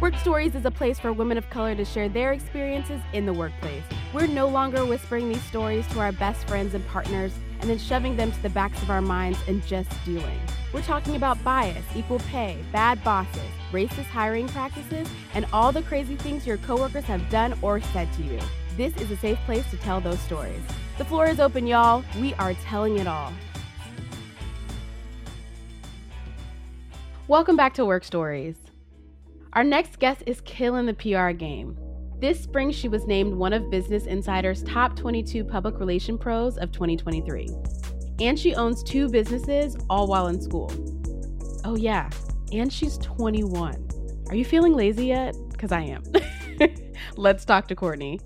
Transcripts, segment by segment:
Werk Stories is a place for women of color to share their experiences in the workplace. We're no longer whispering these stories to our best friends and partners and then shoving them to the backs of our minds and just dealing. We're talking about bias, equal pay, bad bosses, racist hiring practices, and all the crazy things your coworkers have done or said to you. This is a safe place to tell those stories. The floor is open, y'all. We are telling it all. Welcome back to Werk Stories. Our next guest is killing the PR game. This spring, she was named one of Business Insider's top 22 public relation pros of 2023. And she owns two businesses, all while in school. Oh, yeah, and she's 21. Are you feeling lazy yet? Because I am. Let's talk to Kourtney.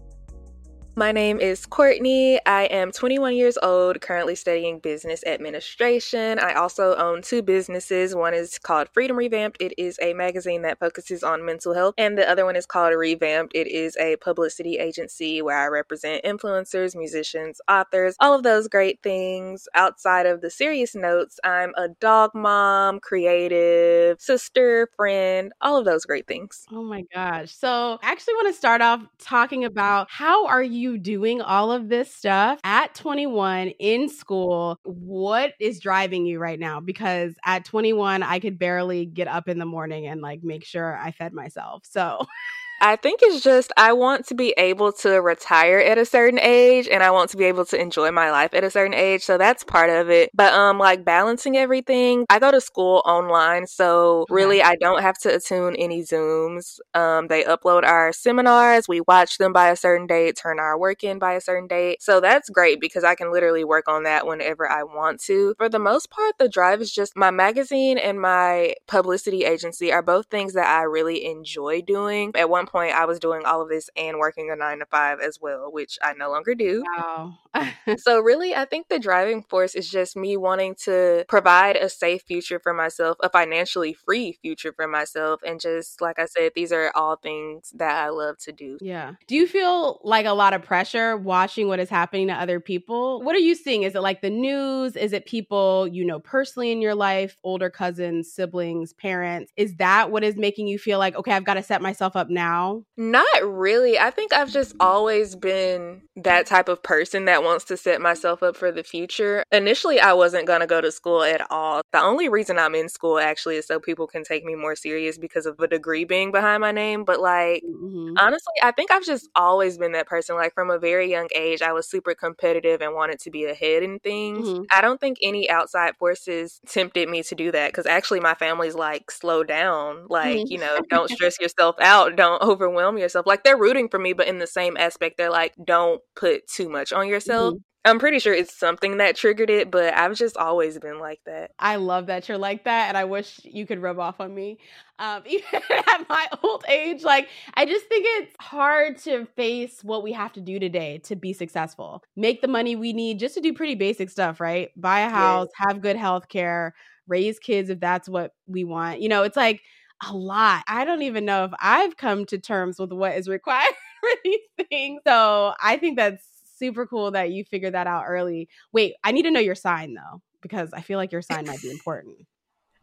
My name is Kourtney. I am 21 years old, currently studying business administration. I also own two businesses. One is called Freedom Revamped. It is a magazine that focuses on mental health. And the other one is called Revamped. It is a publicity agency where I represent influencers, musicians, authors, all of those great things. Outside of the serious notes, I'm a dog mom, creative, sister, friend, all of those great things. Oh my gosh. So, I actually want to start off talking about how are you doing all of this stuff at 21 in school? What is driving you right now? Because at 21, I could barely get up in the morning and like make sure I fed myself. So, I think it's just I want to be able to retire at a certain age and I want to be able to enjoy my life at a certain age. So that's part of it. But um like balancing everything, I go to school online, so really I don't have to attune any Zooms. Um they upload our seminars, we watch them by a certain date, turn our work in by a certain date. So that's great because I can literally work on that whenever I want to. For the most part, the drive is just my magazine and my publicity agency are both things that I really enjoy doing. At one point I was doing all of this and working a nine to five as well, which I no longer do. wow. So, really, I think the driving force is just me wanting to provide a safe future for myself, a financially free future for myself. And just like I said, these are all things that I love to do. yeah. Do you feel like a lot of pressure watching what is happening to other people? What are you seeing? Is it like the news? Is it people you know personally in your life, older cousins, siblings, parents? Is that what is making you feel like, okay, I've got to set myself up now? Not really. I think I've just always been that type of person that wants to set myself up for the future. Initially, I wasn't going to go to school at all. The only reason I'm in school actually is so people can take me more serious because of a degree being behind my name. But like, Mhm. honestly, I think I've just always been that person. Like, from a very young age, I was super competitive and wanted to be ahead in things. Mhm. I don't think any outside forces tempted me to do that because actually, my family's like, slow down. Like, Mhm. you know, don't stress yourself out. Don't overwhelm yourself. Like, they're rooting for me, but in the same aspect, they're like, don't put too much on yourself. I'm pretty sure it's something that triggered it, but I've just always been like that. I love that you're like that, and I wish you could rub off on me. Um, even at my old age, like I just think it's hard to face what we have to do today to be successful. Make the money we need just to do pretty basic stuff, right? Buy a house, have good health care, raise kids if that's what we want. You know, it's like a lot. I don't even know if I've come to terms with what is required for these things. So I think that's super cool that you figured that out early. Wait, I need to know your sign though, because I feel like your sign might be important.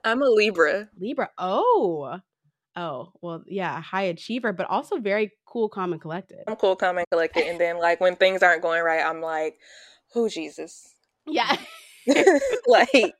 I'm a Libra. Libra. Oh. Oh, well, yeah, a high achiever, but also very cool, calm, and collected. I'm cool, calm, and collected. And then, like, when things aren't going right, I'm like, oh, Jesus. Yeah. like,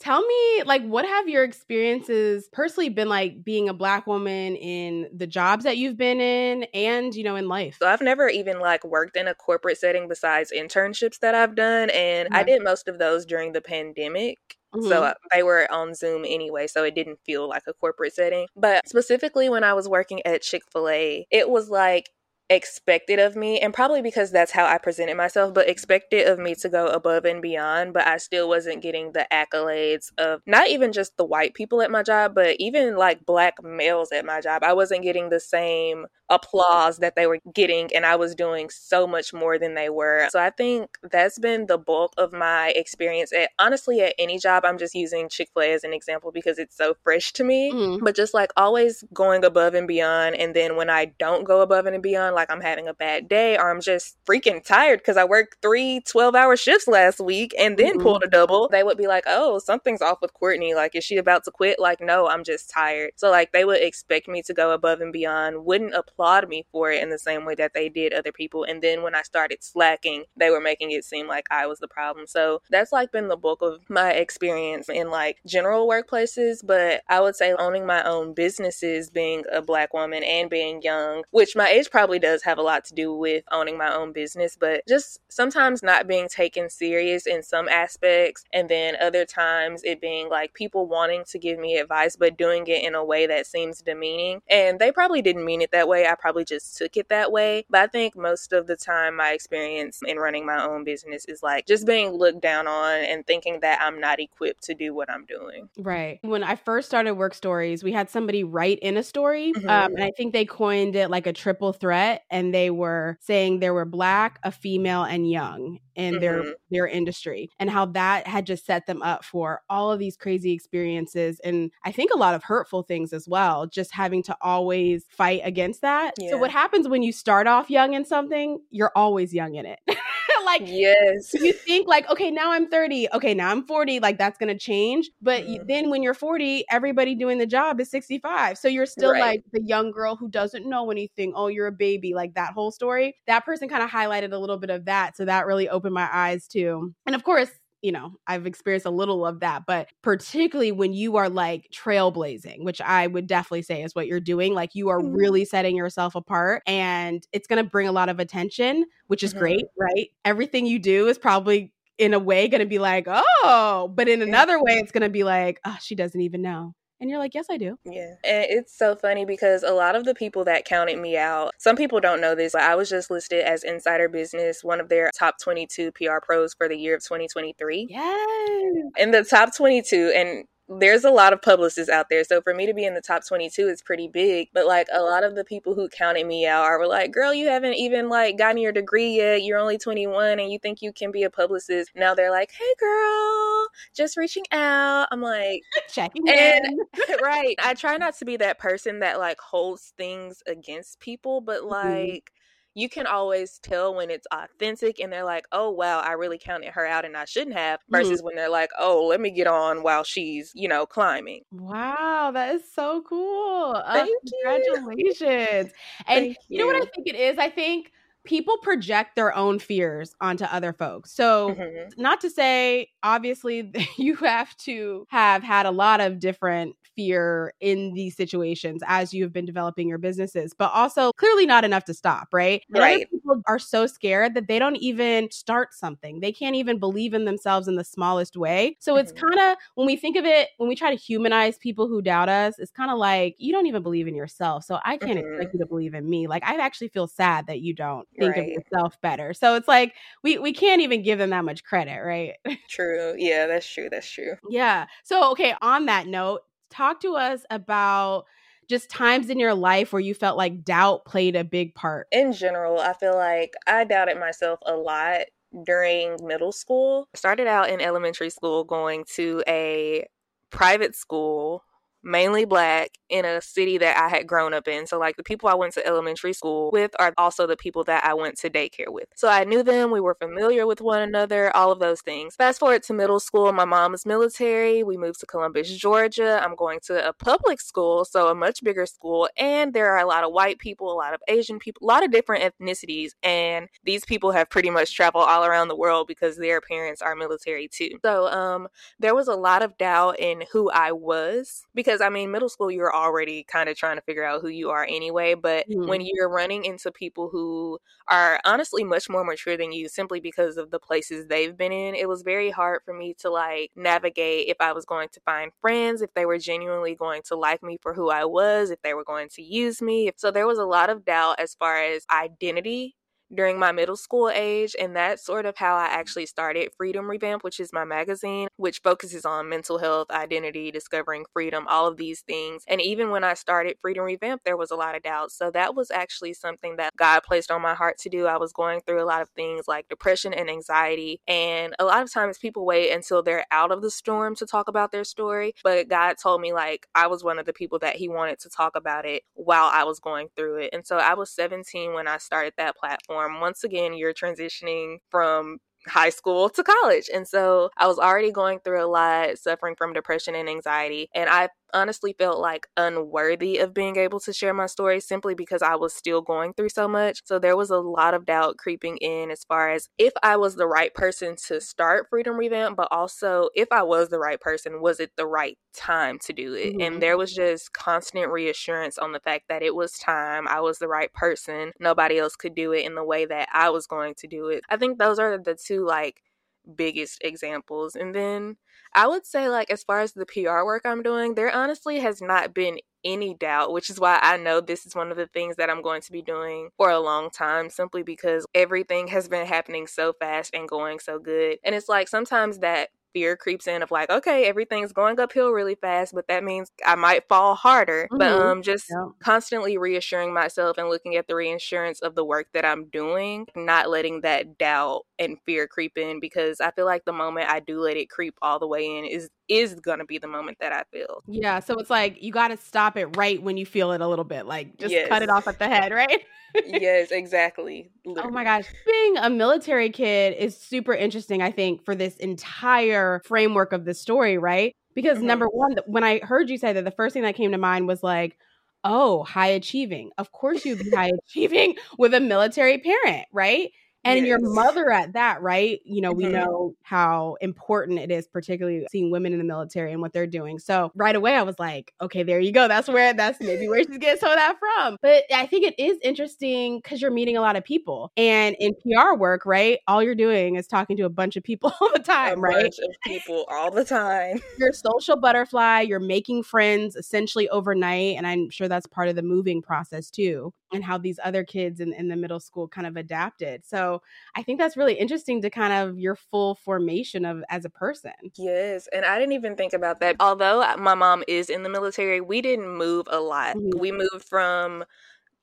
Tell me, like, what have your experiences personally been like being a black woman in the jobs that you've been in and, you know, in life? So I've never even like worked in a corporate setting besides internships that I've done. And I did most of those during the pandemic. Mm-hmm. So uh, they were on Zoom anyway, so it didn't feel like a corporate setting. But specifically when I was working at Chick fil A, it was like expected of me and probably because that's how I presented myself but expected of me to go above and beyond but I still wasn't getting the accolades of not even just the white people at my job but even like black males at my job. I wasn't getting the same applause that they were getting and I was doing so much more than they were. So I think that's been the bulk of my experience at honestly at any job. I'm just using Chick-fil-A as an example because it's so fresh to me. Mm. but just like always going above and beyond and then when I don't go above and beyond like I'm having a bad day or I'm just freaking tired because I worked three 12 hour shifts last week and then mm-hmm. pulled a double, they would be like, oh, something's off with Kourtney. Like, is she about to quit? Like, no, I'm just tired. So, like, they would expect me to go above and beyond, wouldn't applaud me for it in the same way that they did other people. And then when I started slacking, they were making it seem like I was the problem. So, that's like been the bulk of my experience in like general workplaces. But I would say owning my own businesses, being a black woman and being young, which my age probably does does have a lot to do with owning my own business, but just sometimes not being taken serious in some aspects, and then other times it being like people wanting to give me advice, but doing it in a way that seems demeaning. And they probably didn't mean it that way. I probably just took it that way. But I think most of the time, my experience in running my own business is like just being looked down on and thinking that I'm not equipped to do what I'm doing. Right. When I first started Werk Stories, we had somebody write in a story, mm-hmm. um, and I think they coined it like a triple threat and they were saying there were black, a female, and young in mm-hmm. their their industry and how that had just set them up for all of these crazy experiences and I think a lot of hurtful things as well just having to always fight against that. Yeah. So what happens when you start off young in something, you're always young in it. like yes. you think like okay now i'm 30 okay now i'm 40 like that's gonna change. But mm. then when you're 40 everybody doing the job is 65 so you're still right. like the young girl who doesn't know anything oh you're a baby like that whole story. That person kind of highlighted a little bit of that so that really opened my eyes too. And of course you know, I've experienced a little of that, but particularly when you are like trailblazing, which I would definitely say is what you're doing, like you are mm-hmm. really setting yourself apart and it's going to bring a lot of attention, which is mm-hmm. great, right? Everything you do is probably in a way going to be like, oh, but in another way, it's going to be like, oh, she doesn't even know. And you're like, yes, I do. Yeah. And it's so funny because a lot of the people that counted me out, some people don't know this, but I was just listed as Insider Business, one of their top 22 PR pros for the year of 2023. Yes. In the top 22. And there's a lot of publicists out there. So for me to be in the top 22 is pretty big. But like a lot of the people who counted me out are like, girl, you haven't even like gotten your degree yet. You're only 21 and you think you can be a publicist. Now they're like, hey, girl, just reaching out. I'm like, checking and, in. right. I try not to be that person that like holds things against people, but mm-hmm. like, mm-hmm you can always tell when it's authentic and they're like, oh, wow, I really counted her out and I shouldn't have, versus mm-hmm. when they're like, oh, let me get on while she's, you know, climbing. Wow, that is so cool. Uh, Thank uh, congratulations. And you. you know what I think it is? I think people project their own fears onto other folks. So, mm-hmm. not to say, obviously, you have to have had a lot of different fear in these situations as you've been developing your businesses, but also clearly not enough to stop, right? Right. people are so scared that they don't even start something. They can't even believe in themselves in the smallest way. So, mm-hmm. it's kind of when we think of it, when we try to humanize people who doubt us, it's kind of like you don't even believe in yourself. So, I can't mm-hmm. expect you to believe in me. Like, I actually feel sad that you don't think right. of yourself better. So it's like we we can't even give them that much credit, right? True. Yeah, that's true. That's true. Yeah. So okay, on that note, talk to us about just times in your life where you felt like doubt played a big part. In general, I feel like I doubted myself a lot during middle school. I started out in elementary school going to a private school mainly black in a city that I had grown up in. So, like, the people I went to elementary school with are also the people that I went to daycare with. So, I knew them, we were familiar with one another, all of those things. Fast forward to middle school, my mom is military. We moved to Columbus, Georgia. I'm going to a public school, so a much bigger school, and there are a lot of white people, a lot of Asian people, a lot of different ethnicities, and these people have pretty much traveled all around the world because their parents are military too. So, um, there was a lot of doubt in who I was because I mean, middle school, you're already kind of trying to figure out who you are anyway. But mm-hmm. when you're running into people who are honestly much more mature than you simply because of the places they've been in, it was very hard for me to like navigate if I was going to find friends, if they were genuinely going to like me for who I was, if they were going to use me. So there was a lot of doubt as far as identity during my middle school age. And that's sort of how I actually started Freedom Revamp, which is my magazine, which focuses on mental health, identity, discovering freedom, all of these things. And even when I started Freedom Revamp, there was a lot of doubt. So that was actually something that God placed on my heart to do. I was going through a lot of things like depression and anxiety. And a lot of times people wait until they're out of the storm to talk about their story. But God told me, like, I was one of the people that He wanted to talk about it while I was going through it. And so I was 17 when I started that platform once again, you're transitioning from high school to college. And so I was already going through a lot, suffering from depression and anxiety. And I honestly felt like unworthy of being able to share my story simply because I was still going through so much. So there was a lot of doubt creeping in as far as if I was the right person to start Freedom Revamp, but also if I was the right person, was it the right time to do it? Mm-hmm. And there was just constant reassurance on the fact that it was time, I was the right person, nobody else could do it in the way that I was going to do it. I think those are the two like biggest examples. And then I would say, like, as far as the PR work I'm doing, there honestly has not been any doubt, which is why I know this is one of the things that I'm going to be doing for a long time, simply because everything has been happening so fast and going so good. And it's like sometimes that fear creeps in of like, okay, everything's going uphill really fast, but that means I might fall harder. Mm-hmm. But um just yeah. constantly reassuring myself and looking at the reassurance of the work that I'm doing, not letting that doubt and fear creep in because I feel like the moment I do let it creep all the way in is is going to be the moment that I feel. Yeah, so it's like you got to stop it right when you feel it a little bit. Like just yes. cut it off at the head, right? yes, exactly. Literally. Oh my gosh. Being a military kid is super interesting, I think, for this entire framework of the story, right? Because mm-hmm. number one, when I heard you say that, the first thing that came to mind was like, oh, high achieving. Of course you'd be high achieving with a military parent, right? And yes. your mother at that, right? You know, mm-hmm. we know how important it is, particularly seeing women in the military and what they're doing. So right away, I was like, okay, there you go. That's where that's maybe where she's getting some of that from. But I think it is interesting because you're meeting a lot of people, and in PR work, right? All you're doing is talking to a bunch of people all the time, a right? Bunch of people all the time. you're a social butterfly. You're making friends essentially overnight, and I'm sure that's part of the moving process too and how these other kids in, in the middle school kind of adapted. So I think that's really interesting to kind of your full formation of as a person. Yes. And I didn't even think about that. Although uh, my mom is in the military, we didn't move a lot. Mm-hmm. We moved from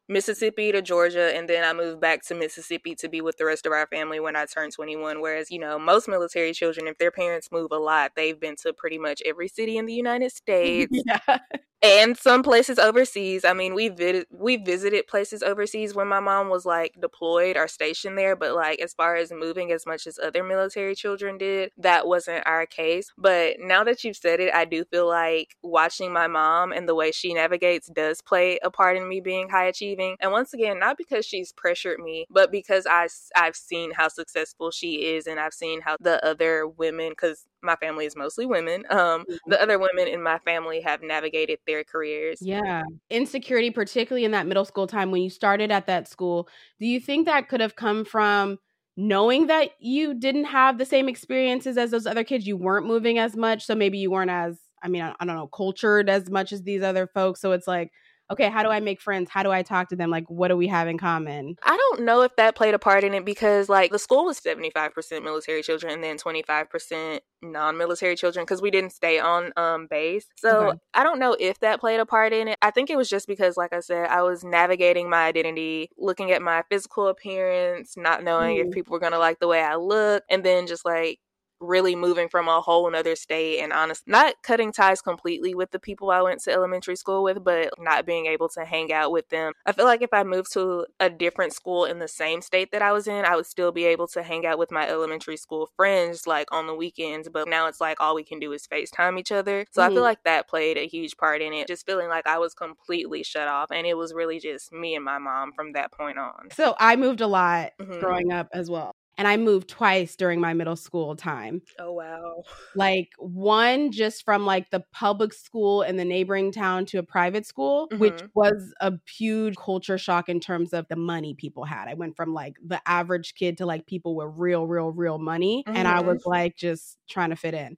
Mississippi to Georgia, and then I moved back to Mississippi to be with the rest of our family when I turned 21. Whereas, you know, most military children, if their parents move a lot, they've been to pretty much every city in the United States. yeah and some places overseas. I mean, we vid- we visited places overseas when my mom was like deployed or stationed there, but like as far as moving as much as other military children did, that wasn't our case. But now that you've said it, I do feel like watching my mom and the way she navigates does play a part in me being high achieving. And once again, not because she's pressured me, but because I I've seen how successful she is and I've seen how the other women cuz my family is mostly women. Um, mm-hmm. the other women in my family have navigated their careers. Yeah. Insecurity, particularly in that middle school time when you started at that school, do you think that could have come from knowing that you didn't have the same experiences as those other kids? You weren't moving as much. So maybe you weren't as, I mean, I, I don't know, cultured as much as these other folks. So it's like, okay, how do I make friends? How do I talk to them? Like, what do we have in common? I don't know if that played a part in it because, like, the school was 75% military children and then 25% non military children because we didn't stay on um, base. So okay. I don't know if that played a part in it. I think it was just because, like I said, I was navigating my identity, looking at my physical appearance, not knowing mm. if people were going to like the way I look, and then just like really moving from a whole nother state and honest not cutting ties completely with the people I went to elementary school with, but not being able to hang out with them. I feel like if I moved to a different school in the same state that I was in, I would still be able to hang out with my elementary school friends like on the weekends, but now it's like all we can do is FaceTime each other. So mm-hmm. I feel mm-hmm. like that played a huge part in it. Just feeling like I was completely shut off and it was really just me and my mom from that point on. So I moved a lot mm-hmm. growing up as well and I moved twice during my middle school time. Oh wow. Like one just from like the public school in the neighboring town to a private school, mm-hmm. which was a huge culture shock in terms of the money people had. I went from like the average kid to like people with real real real money mm-hmm. and I was like just trying to fit in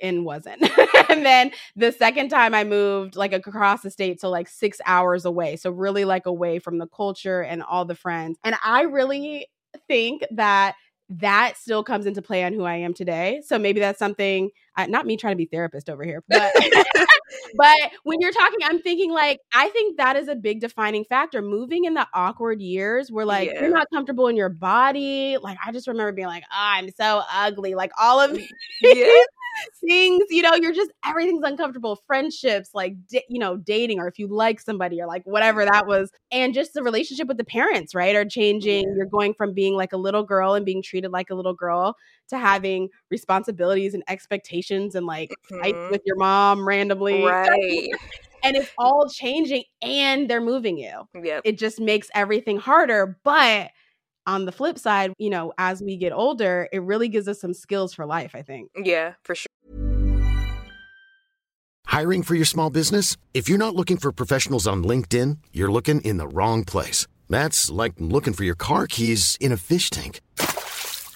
and wasn't. and then the second time I moved like across the state, so like six hours away. So really like away from the culture and all the friends. And I really think that that still comes into play on who I am today. So maybe that's something, not me trying to be therapist over here, but but when you're talking, I'm thinking like I think that is a big defining factor. Moving in the awkward years where like yeah. you're not comfortable in your body. Like I just remember being like, oh, I'm so ugly. Like all of mm, yeah things, you know, you're just everything's uncomfortable. Friendships, like you know, dating, or if you like somebody, or like whatever that was, and just the relationship with the parents, right, are changing. Yeah. You're going from being like a little girl and being treated like a little girl to having responsibilities and expectations and like mm-hmm. fights with your mom randomly, right. and it's all changing, and they're moving you. Yeah, it just makes everything harder, but on the flip side, you know, as we get older, it really gives us some skills for life, I think. Yeah, for sure. Hiring for your small business? If you're not looking for professionals on LinkedIn, you're looking in the wrong place. That's like looking for your car keys in a fish tank.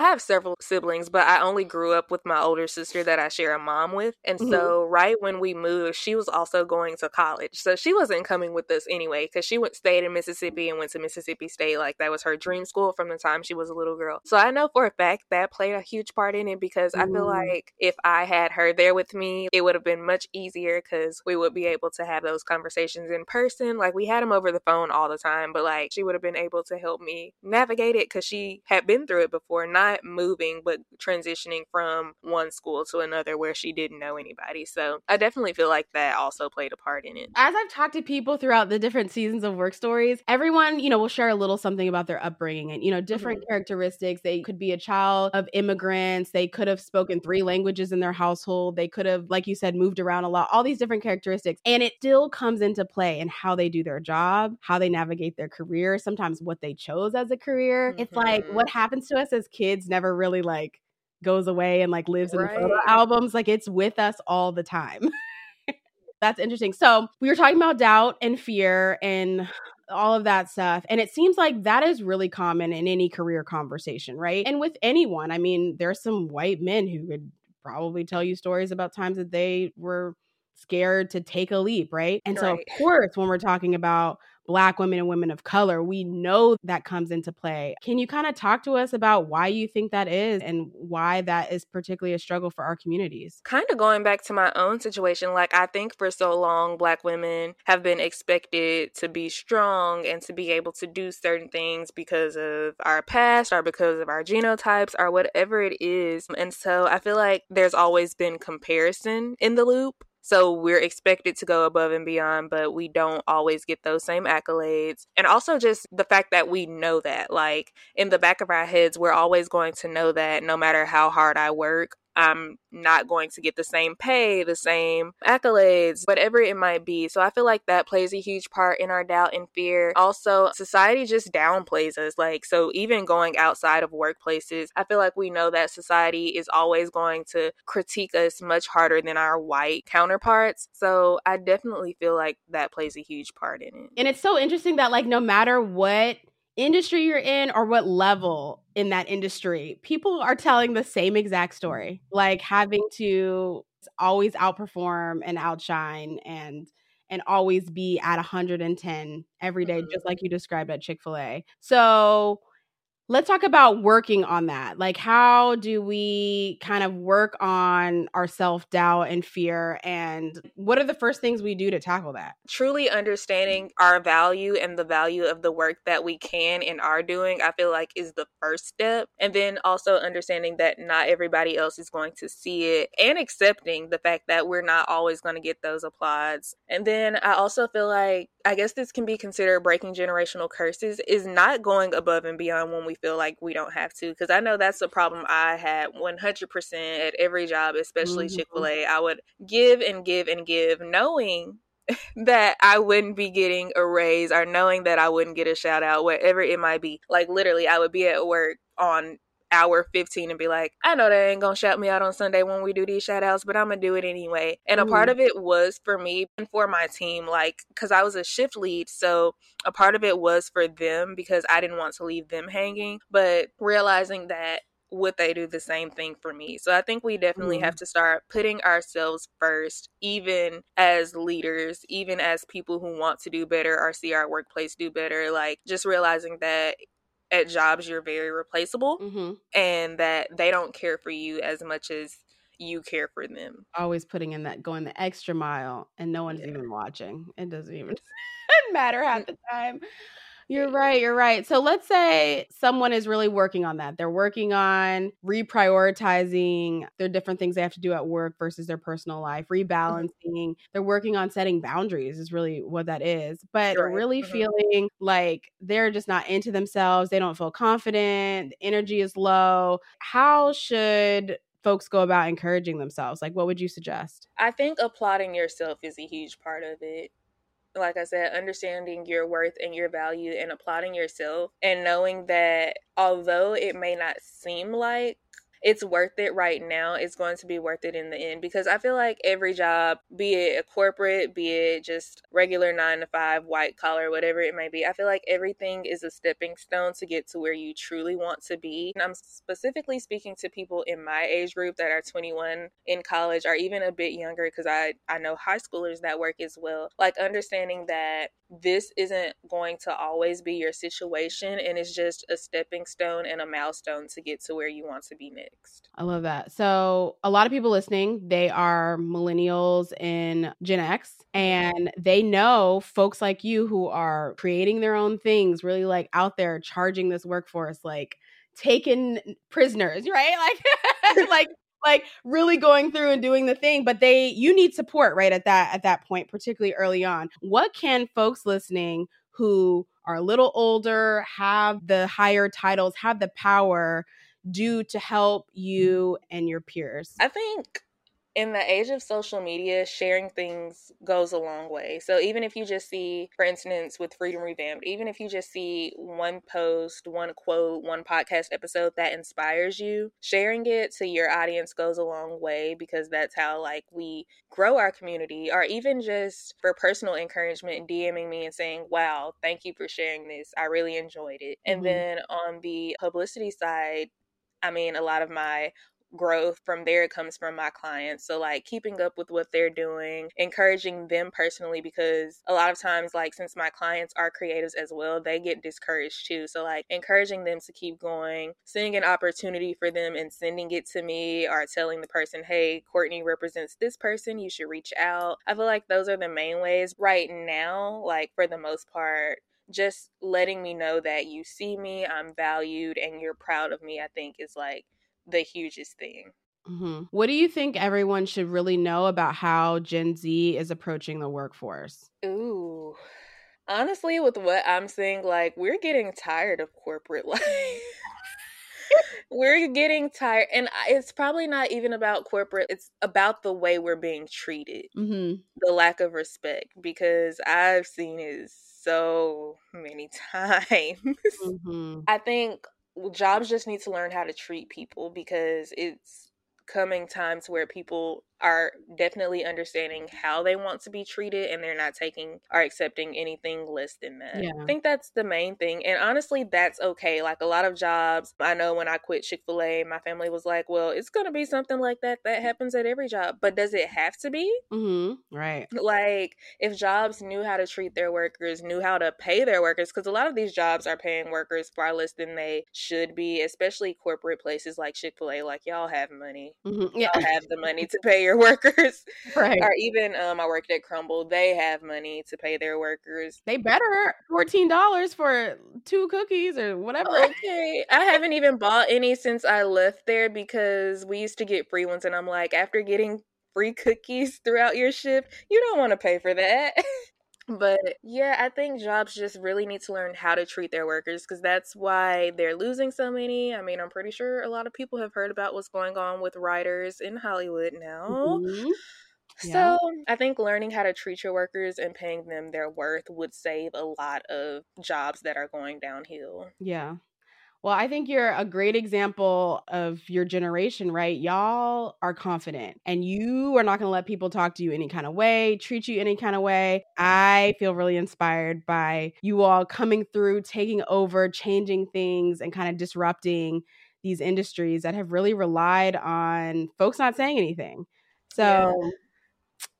I have several siblings, but I only grew up with my older sister that I share a mom with. And mm-hmm. so, right when we moved, she was also going to college. So, she wasn't coming with us anyway because she went stayed in Mississippi and went to Mississippi State. Like, that was her dream school from the time she was a little girl. So, I know for a fact that played a huge part in it because mm-hmm. I feel mm. like if I had her there with me, it would have been much easier because we would be able to have those conversations in person. Like, we had them over the phone all the time, but like, she would have been able to help me navigate it because she had been through it before. Not not moving, but transitioning from one school to another where she didn't know anybody. So I definitely feel like that also played a part in it. As I've talked to people throughout the different seasons of work stories, everyone, you know, will share a little something about their upbringing and, you know, different mm-hmm. characteristics. They could be a child of immigrants. They could have spoken three languages in their household. They could have, like you said, moved around a lot, all these different characteristics. And it still comes into play in how they do their job, how they navigate their career, sometimes what they chose as a career. Mm-hmm. It's like what mm-hmm. happens to us as kids kids never really like goes away and like lives right. in the photo albums. Like it's with us all the time. That's interesting. So we were talking about doubt and fear and all of that stuff. And it seems like that is really common in any career conversation, right? And with anyone. I mean, there's some white men who could probably tell you stories about times that they were scared to take a leap, right? And right. so, of course, when we're talking about Black women and women of color. We know that comes into play. Can you kind of talk to us about why you think that is and why that is particularly a struggle for our communities? Kind of going back to my own situation, like I think for so long, Black women have been expected to be strong and to be able to do certain things because of our past or because of our genotypes or whatever it is. And so I feel like there's always been comparison in the loop so we're expected to go above and beyond, but we don't always get those same accolades. And also just the fact that we know that, like in the back of our heads, we're always going to know that no matter how hard I work, I'm not going to get the same pay, the same accolades, whatever it might be. So I feel like that plays a huge part in our doubt and fear. Also, society just downplays us. Like, so even going outside of workplaces, I feel like we know that society is always going to critique us much harder than our white counterparts. So I definitely feel like that plays a huge part in it. And it's so interesting that, like, no matter what industry you're in or what level in that industry, people are telling the same exact story, like having to always outperform and outshine and and always be at 110 every day, Mhm. just like you described at Chick-fil-A. So let's talk about working on that. Like, how do we kind of work on our self doubt and fear? And what are the first things we do to tackle that? truly understanding our value and the value of the work that we can and are doing, I feel like is the first step. And then also understanding that not everybody else is going to see it and accepting the fact that we're not always going to get those applauds. And then I also feel like, I guess this can be considered breaking generational curses, is not going above and beyond when we feel like we don't have to. Because I know that's a problem I had 100% at every job, especially Mhm. Chick fil A. I would give and give and give, knowing that I wouldn't be getting a raise or knowing that I wouldn't get a shout out, whatever it might be. Like literally, I would be at work on hour 15 and be like, I know they ain't gonna shout me out on Sunday when we do these shout outs, but I'm gonna do it anyway. And a part of it was for me and for my team, like, because I was a shift lead. So a part of it was for them because I didn't want to leave them hanging, but realizing that would they do the same thing for me? So I think we definitely Mhm. have to start putting ourselves first, even as leaders, even as people who want to do better or see our workplace do better. Like just realizing that at jobs you're very replaceable Mm-hmm. and that they don't care for you as much as you care for them. Always putting in that going the extra mile, and no one's Yeah. even watching. It doesn't even matter half the time. You're right. You're right. So let's say someone is really working on that. They're working on reprioritizing their different things they have to do at work versus their personal life, rebalancing. They're working on setting boundaries, is really what that is. But Right. really Mhm. feeling like they're just not into themselves. They don't feel confident. The energy is low. How should folks go about encouraging themselves? Like, what would you suggest? I think applauding yourself is a huge part of it. Like I said, understanding your worth and your value and applauding yourself and knowing that although it may not seem like it's worth it right now, it's going to be worth it in the end because I feel like every job, be it a corporate, be it just regular nine to five, white collar, whatever it may be, I feel like everything is a stepping stone to get to where you truly want to be. And I'm specifically speaking to people in my age group that are 21 in college or even a bit younger because I, I know high schoolers that work as well. Like understanding that this isn't going to always be your situation and it's just a stepping stone and a milestone to get to where you want to be next. I love that. So, a lot of people listening, they are millennials and Gen X, and they know folks like you who are creating their own things, really like out there charging this workforce, like taking prisoners, right? Like, like, like really going through and doing the thing but they you need support right at that at that point particularly early on what can folks listening who are a little older have the higher titles have the power do to help you and your peers? I think in the age of social media, sharing things goes a long way. So even if you just see, for instance, with Freedom Revamped, even if you just see one post, one quote, one podcast episode that inspires you, sharing it to your audience goes a long way because that's how like we grow our community or even just for personal encouragement DMing me and saying, "Wow, thank you for sharing this. I really enjoyed it." And Mhm. then on the publicity side, I mean, a lot of my growth from there comes from my clients. So, like, keeping up with what they're doing, encouraging them personally, because a lot of times, like, since my clients are creatives as well, they get discouraged too. So, like, encouraging them to keep going, seeing an opportunity for them and sending it to me, or telling the person, hey, Kourtney represents this person, you should reach out. I feel like those are the main ways right now, like, for the most part just letting me know that you see me, I'm valued, and you're proud of me, I think is like the hugest thing. Mhm. What do you think everyone should really know about how Gen Z is approaching the workforce? Ooh. Honestly, with what I'm seeing, like we're getting tired of corporate life. we're getting tired and it's probably not even about corporate it's about the way we're being treated mm-hmm. the lack of respect because i've seen it so many times Mm-hmm. i think jobs just need to learn how to treat people because it's coming times where people are definitely understanding how they want to be treated and they're not taking or accepting anything less than that. Yeah. I think that's the main thing. And honestly, that's okay. Like a lot of jobs, I know when I quit Chick fil A, my family was like, well, it's going to be something like that. That happens at every job. But does it have to be? Mm-hmm. Right. Like if jobs knew how to treat their workers, knew how to pay their workers, because a lot of these jobs are paying workers far less than they should be, especially corporate places like Chick fil A. Like y'all have money. Mm-hmm. Yeah. Y'all have the money to pay your workers right. or even um I worked at Crumbl, they have money to pay their workers. They better fourteen dollars for two cookies or whatever. Okay, I haven't even bought any since I left there because we used to get free ones, and I'm like, after getting free cookies throughout your shift, you don't want to pay for that. But yeah, I think jobs just really need to learn how to treat their workers because that's why they're losing so many. I mean, I'm pretty sure a lot of people have heard about what's going on with writers in Hollywood now. Mhm. So I think learning how to treat your workers and paying them their worth would save a lot of jobs that are going downhill. Yeah. Well, I think you're a great example of your generation, right? Y'all are confident and you are not going to let people talk to you any kind of way, treat you any kind of way. I feel really inspired by you all coming through, taking over, changing things, and kind of disrupting these industries that have really relied on folks not saying anything. So Yeah.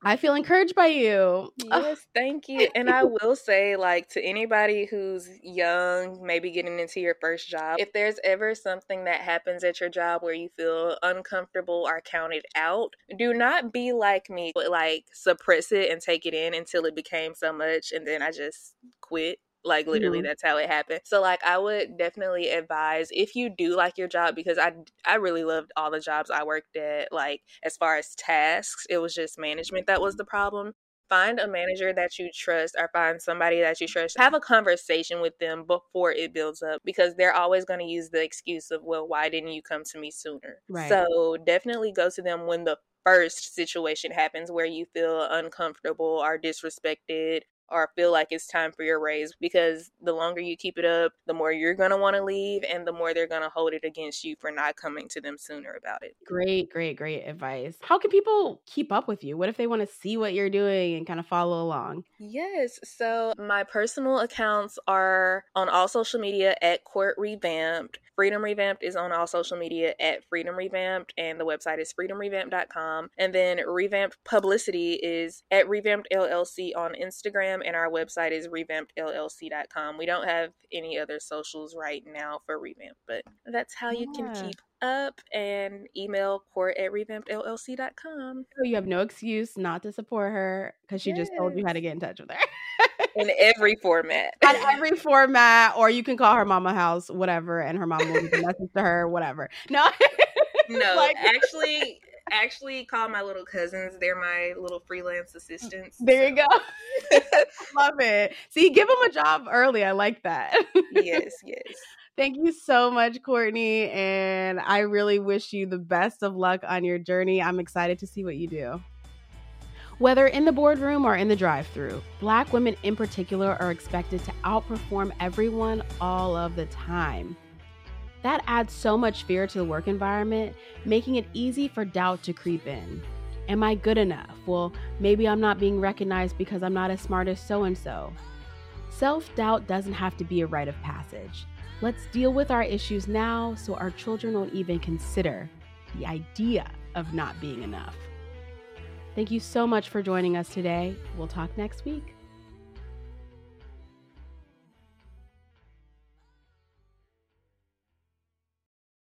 I feel encouraged by you. Yes, thank you. And I will say, like, to anybody who's young, maybe getting into your first job, if there's ever something that happens at your job where you feel uncomfortable or counted out, do not be like me, but like suppress it and take it in until it became so much. And then I just quit. Like literally, Mhm. that's how it happened. So, like, I would definitely advise if you do like your job because I I really loved all the jobs I worked at. Like, as far as tasks, it was just management that was the problem find a manager that you trust or find somebody that you trust have a conversation with them before it builds up because they're always going to use the excuse of well why didn't you come to me sooner Right. so definitely go to them when the first situation happens where you feel uncomfortable or disrespected or feel like it's time for your raise because the longer you keep it up, the more you're going to want to leave and the more they're going to hold it against you for not coming to them sooner about it. Great, great, great advice. How can people keep up with you? What if they want to see what you're doing and kind of follow along? Yes. So my personal accounts are on all social media at Court Revamped. Freedom Revamped is on all social media at Freedom Revamped, and the website is freedomrevamped.com. And then Revamped Publicity is at Revamped LLC on Instagram, and our website is revampedllc.com. We don't have any other socials right now for Revamp, but that's how you can keep up and email court at revampedllc.com. So you have no excuse not to support her because she just told you how to get in touch with her. in every format. At every format, or you can call her mama house, whatever, and her mom will leave a message to her, whatever. No, No, Like- actually, actually, call my little cousins. They're my little freelance assistants. there you go. Love it. See, give them a job early. I like that. yes, yes. Thank you so much, Kourtney. And I really wish you the best of luck on your journey. I'm excited to see what you do. Whether in the boardroom or in the drive through, Black women in particular are expected to outperform everyone all of the time. That adds so much fear to the work environment, making it easy for doubt to creep in. Am I good enough? Well, maybe I'm not being recognized because I'm not as smart as so and so. Self doubt doesn't have to be a rite of passage. Let's deal with our issues now so our children won't even consider the idea of not being enough. Thank you so much for joining us today. We'll talk next week.